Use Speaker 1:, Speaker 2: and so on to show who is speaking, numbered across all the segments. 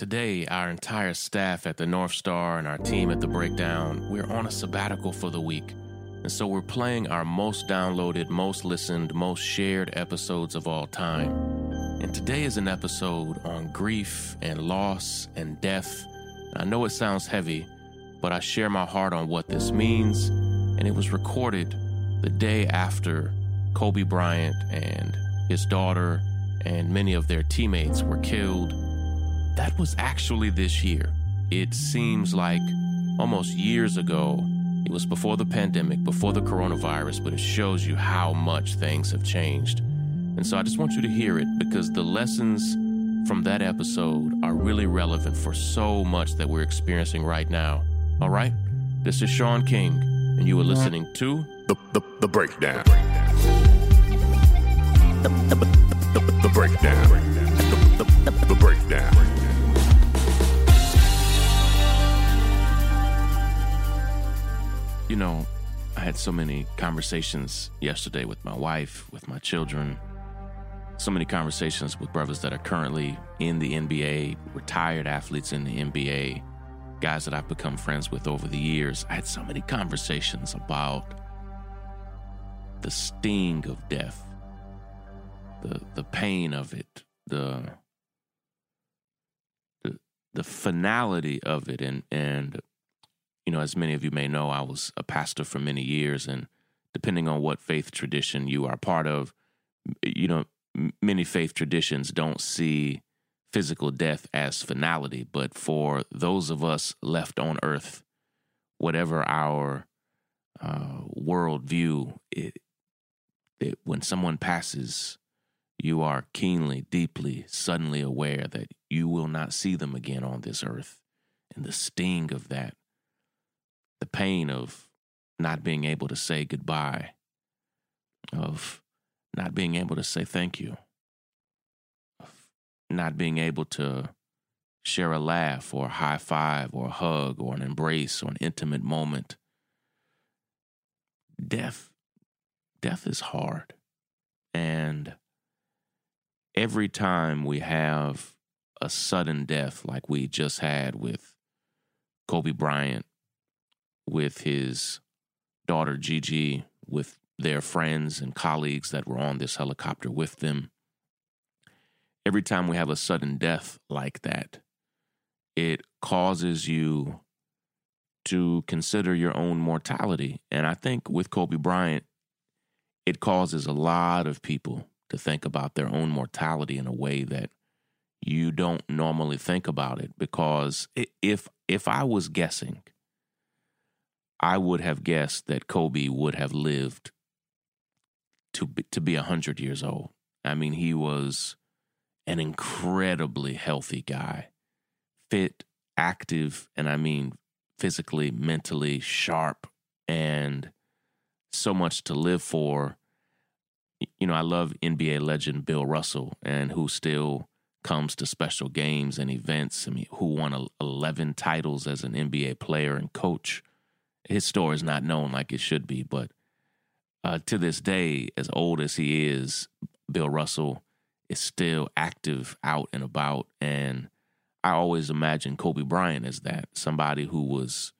Speaker 1: Today, our entire staff at the North Star and our team at the Breakdown, we're on a sabbatical for the week. And so we're playing our most downloaded, most listened, most shared episodes of all time. And today is an episode on grief and loss and death. I know it sounds heavy, but I share my heart on what this means. And it was recorded the day after Kobe Bryant and his daughter and many of their teammates were killed that was actually this year. It seems like almost years ago. It was before the pandemic, before the coronavirus, but it shows you how much things have changed. And so I just want you to hear it because the lessons from that episode are really relevant for so much that we're experiencing right now. All right? This is Shaun King, and you are listening to
Speaker 2: The, the, the Breakdown. The, the, the, the Breakdown. The, the, the, the Breakdown.
Speaker 1: You know, I had so many conversations yesterday with my wife, with my children, so many conversations with brothers that are currently in the NBA, retired athletes in the NBA, guys that I've become friends with over the years. I had so many conversations about the sting of death, the the pain of it, the the the finality of it and and you know, as many of you may know, I was a pastor for many years, and depending on what faith tradition you are part of, you know, many faith traditions don't see physical death as finality. But for those of us left on earth, whatever our uh, worldview, it, it, when someone passes, you are keenly, deeply, suddenly aware that you will not see them again on this earth. And the sting of that the pain of not being able to say goodbye, of not being able to say thank you, of not being able to share a laugh or a high five or a hug or an embrace or an intimate moment. Death, death is hard. And every time we have a sudden death like we just had with Kobe Bryant with his daughter Gigi, with their friends and colleagues that were on this helicopter with them. Every time we have a sudden death like that, it causes you to consider your own mortality. And I think with Kobe Bryant, it causes a lot of people to think about their own mortality in a way that you don't normally think about it because if if I was guessing I would have guessed that Kobe would have lived to be, to be 100 years old. I mean, he was an incredibly healthy guy, fit, active, and I mean physically, mentally sharp, and so much to live for. You know, I love NBA legend Bill Russell, and who still comes to special games and events. I mean, who won 11 titles as an NBA player and coach his story is not known like it should be, but uh, to this day, as old as he is, Bill Russell is still active out and about. And I always imagine Kobe Bryant as that somebody who was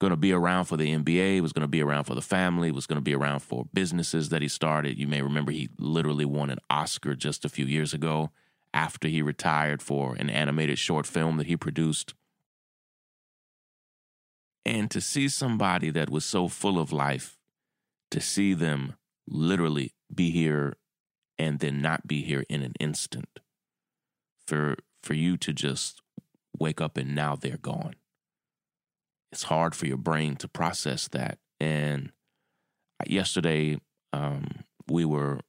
Speaker 1: going to be around for the NBA, was going to be around for the family, was going to be around for businesses that he started. You may remember he literally won an Oscar just a few years ago after he retired for an animated short film that he produced. And to see somebody that was so full of life, to see them literally be here and then not be here in an instant. For for you to just wake up and now they're gone. It's hard for your brain to process that. And yesterday, um, we were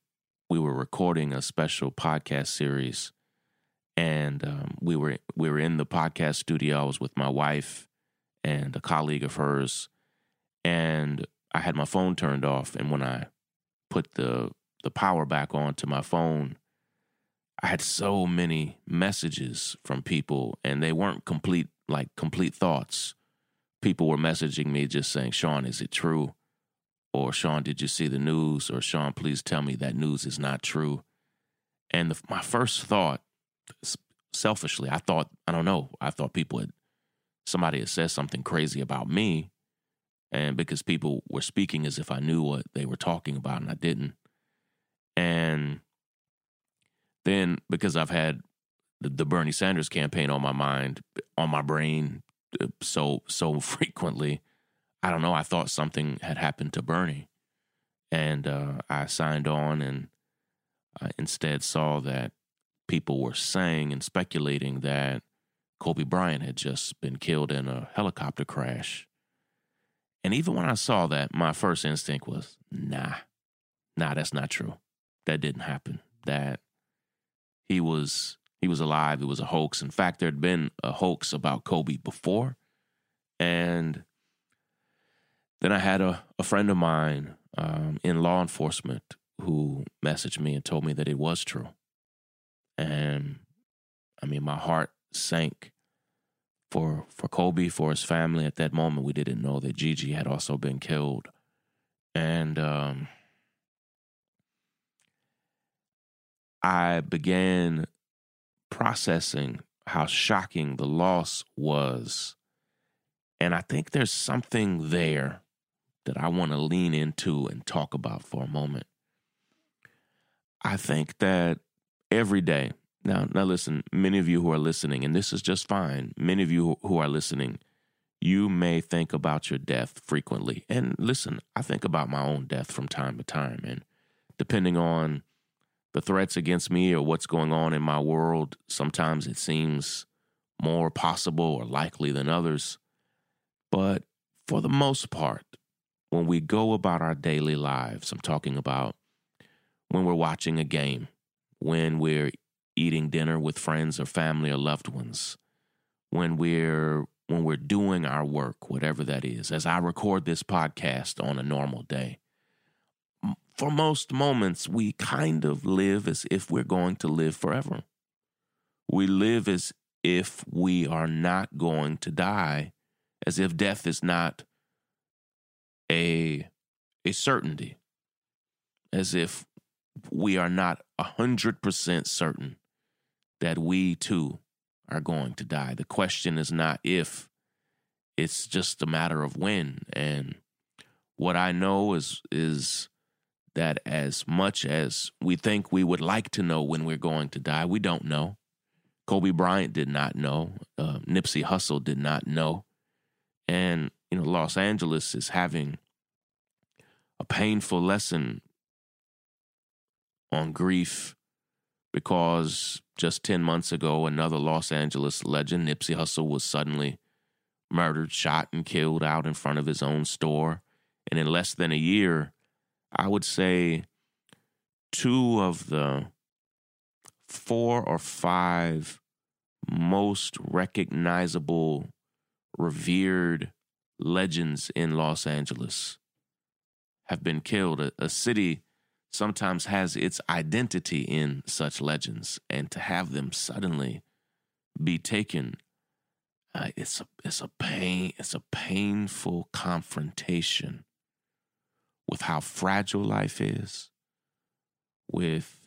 Speaker 1: we were recording a special podcast series, and um, we were we were in the podcast studio. I was with my wife and a colleague of hers, and I had my phone turned off. And when I put the the power back on to my phone, I had so many messages from people, and they weren't complete like complete thoughts. People were messaging me just saying, "Shaun, is it true?" or Shaun, did you see the news? Or Shaun, please tell me that news is not true. And the, my first thought, selfishly, I thought, I don't know, I thought people had, somebody had said something crazy about me. And because people were speaking as if I knew what they were talking about and I didn't. And then because I've had the, the Bernie Sanders campaign on my mind, on my brain uh, so, so frequently, I don't know. I thought something had happened to Bernie, and uh, I signed on, and I instead saw that people were saying and speculating that Kobe Bryant had just been killed in a helicopter crash. And even when I saw that, my first instinct was, nah, nah, that's not true. That didn't happen. That he was he was alive. It was a hoax. In fact, there had been a hoax about Kobe before, and then I had a, a friend of mine um, in law enforcement who messaged me and told me that it was true. And I mean, my heart sank for for Kobe, for his family. At that moment, we didn't know that Gigi had also been killed. And um, I began processing how shocking the loss was. And I think there's something there that I want to lean into and talk about for a moment. I think that every day, now, now listen, many of you who are listening, and this is just fine, many of you who are listening, you may think about your death frequently. And listen, I think about my own death from time to time. And depending on the threats against me or what's going on in my world, sometimes it seems more possible or likely than others. But for the most part, when we go about our daily lives, I'm talking about when we're watching a game, when we're eating dinner with friends or family or loved ones, when we're when we're doing our work, whatever that is. As I record this podcast on a normal day, for most moments we kind of live as if we're going to live forever. We live as if we are not going to die, as if death is not a a certainty as if we are not a hundred percent certain that we too are going to die. The question is not if, it's just a matter of when. And what I know is is that as much as we think we would like to know when we're going to die, we don't know. Kobe Bryant did not know. Uh, Nipsey Hussle did not know. And you know, Los Angeles is having a painful lesson on grief because just 10 months ago, another Los Angeles legend, Nipsey Hussle, was suddenly murdered, shot, and killed out in front of his own store. And in less than a year, I would say two of the four or five most recognizable, revered legends in Los Angeles have been killed. A, a city sometimes has its identity in such legends, and to have them suddenly be taken, uh, it's a it's a pain it's a painful confrontation with how fragile life is, with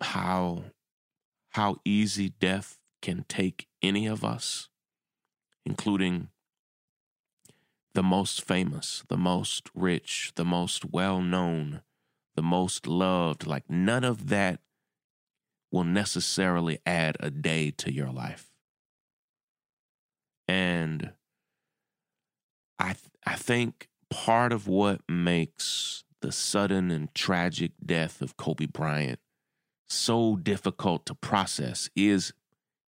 Speaker 1: how how easy death can take any of us, including the most famous, the most rich, the most well known, the most loved. Like none of that will necessarily add a day to your life. And I th- I think part of what makes the sudden and tragic death of Kobe Bryant so difficult to process is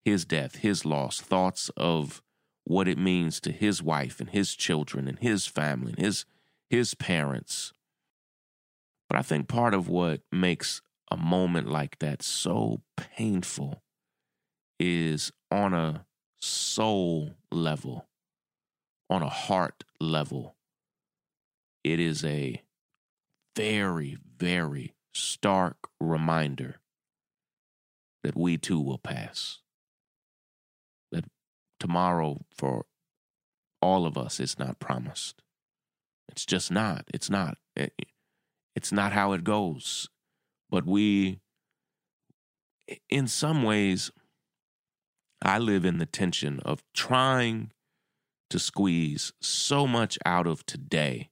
Speaker 1: his death, his loss, thoughts of what it means to his wife and his children and his family and his his parents. But I think part of what makes a moment like that so painful is on a soul level, on a heart level. It is a very, very stark reminder that we too will pass. Tomorrow for all of us is not promised. It's just not. It's not. It, it's not how it goes. But we, in some ways, I live in the tension of trying to squeeze so much out of today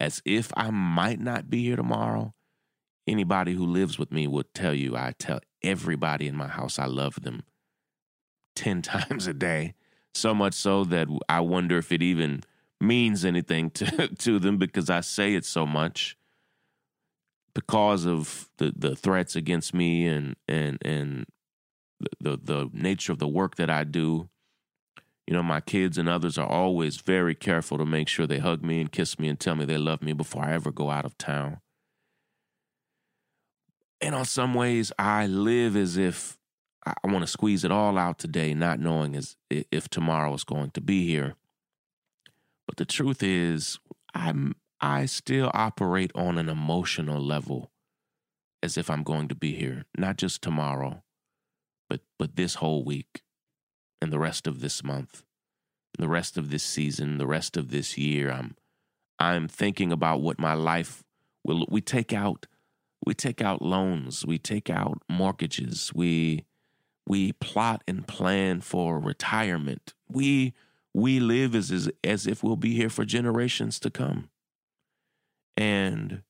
Speaker 1: as if I might not be here tomorrow. Anybody who lives with me would tell you I tell everybody in my house I love them 10 times a day. So much so that I wonder if it even means anything to, to them because I say it so much because of the, the threats against me and and and the, the nature of the work that I do. You know, my kids and others are always very careful to make sure they hug me and kiss me and tell me they love me before I ever go out of town. And on some ways, I live as if I want to squeeze it all out today, not knowing as if tomorrow is going to be here. But the truth is, I'm I still operate on an emotional level as if I'm going to be here, not just tomorrow, but but this whole week and the rest of this month, the rest of this season, the rest of this year. I'm I'm thinking about what my life will we take out we take out loans, we take out mortgages, we we plot and plan for retirement. We we live as, as as if we'll be here for generations to come. And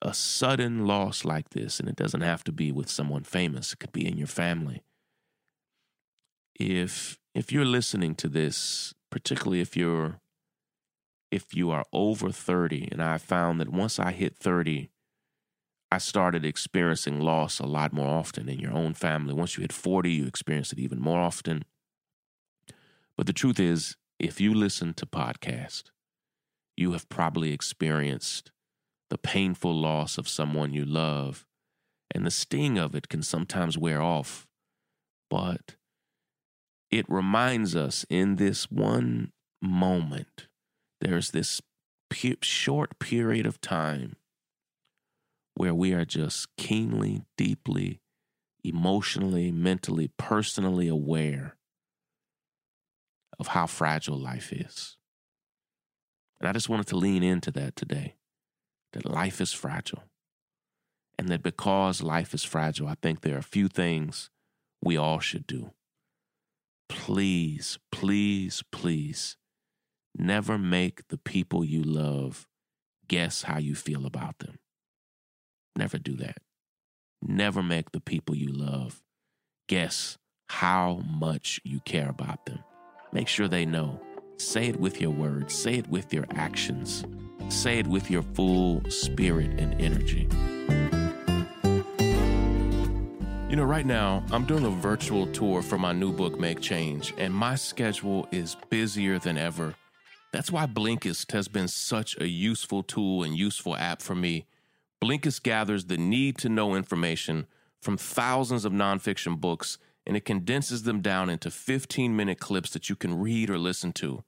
Speaker 1: a sudden loss like this, and it doesn't have to be with someone famous, it could be in your family. If if you're listening to this, particularly if you're if you are over 30, and I found that once I hit 30, I started experiencing loss a lot more often in your own family. Once you hit 40, you experience it even more often. But the truth is, if you listen to podcasts, you have probably experienced the painful loss of someone you love, and the sting of it can sometimes wear off. But it reminds us in this one moment, there's this short period of time where we are just keenly, deeply, emotionally, mentally, personally aware of how fragile life is. And I just wanted to lean into that today that life is fragile. And that because life is fragile, I think there are a few things we all should do. Please, please, please never make the people you love guess how you feel about them. Never do that. Never make the people you love guess how much you care about them. Make sure they know Say it with your words, say it with your actions, say it with your full spirit and energy. You know, right now, I'm doing a virtual tour for my new book, Make Change, and my schedule is busier than ever. That's why Blinkist has been such a useful tool and useful app for me. Blinkist gathers the need to know information from thousands of nonfiction books and it condenses them down into 15 minute clips that you can read or listen to.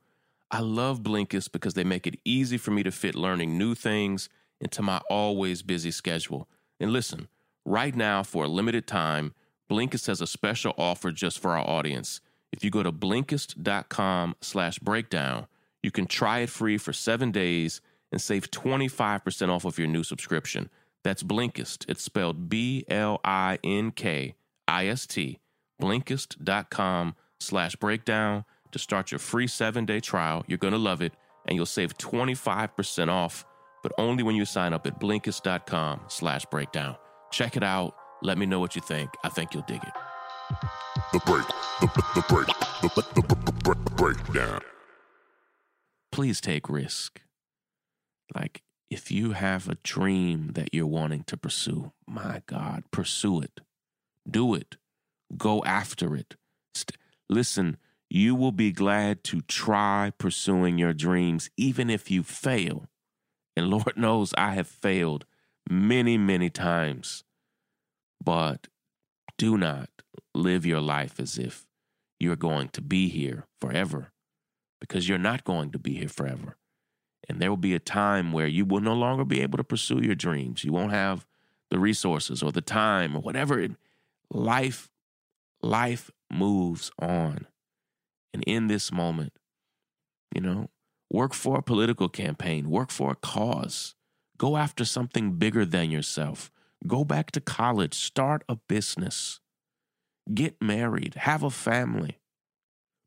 Speaker 1: I love Blinkist because they make it easy for me to fit learning new things into my always busy schedule. And listen, right now, for a limited time, Blinkist has a special offer just for our audience. If you go to Blinkist.com slash breakdown, you can try it free for seven days and save 25% off of your new subscription. That's Blinkist. It's spelled B L I N K I S T Blinkist.com slash breakdown to start your free seven day trial. You're going to love it and you'll save 25% off, but only when you sign up at Blinkist.com slash breakdown. Check it out. Let me know what you think. I think you'll dig it.
Speaker 2: The break. The, the, the break. The, the, the, the break, breakdown.
Speaker 1: Please take risk. Like, if you have a dream that you're wanting to pursue, my God, pursue it. Do it. Go after it. St- Listen, you will be glad to try pursuing your dreams, even if you fail. And Lord knows I have failed many, many times. But do not live your life as if you're going to be here forever, because you're not going to be here forever. And there will be a time where you will no longer be able to pursue your dreams. You won't have the resources or the time or whatever. Life, life moves on. And in this moment, you know, work for a political campaign, work for a cause, go after something bigger than yourself, go back to college, start a business, get married, have a family,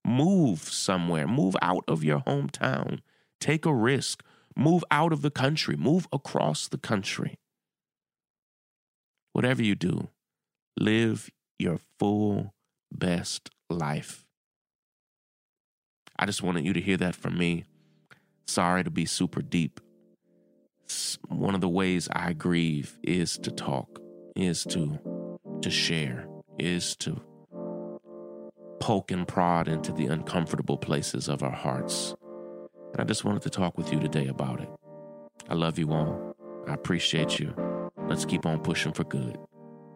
Speaker 1: move somewhere, move out of your hometown, take a risk, move out of the country, move across the country. Whatever you do, live your full best life. I just wanted you to hear that from me. Sorry to be super deep. One of the ways I grieve is to talk, is to to share, is to poke and prod into the uncomfortable places of our hearts. But I just wanted to talk with you today about it. I love you all. I appreciate you. Let's keep on pushing for good.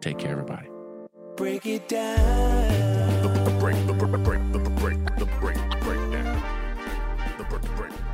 Speaker 1: Take care, everybody.
Speaker 3: Break it down.
Speaker 4: The
Speaker 5: break, the break, the break, the break, the break, break down. The break, the break.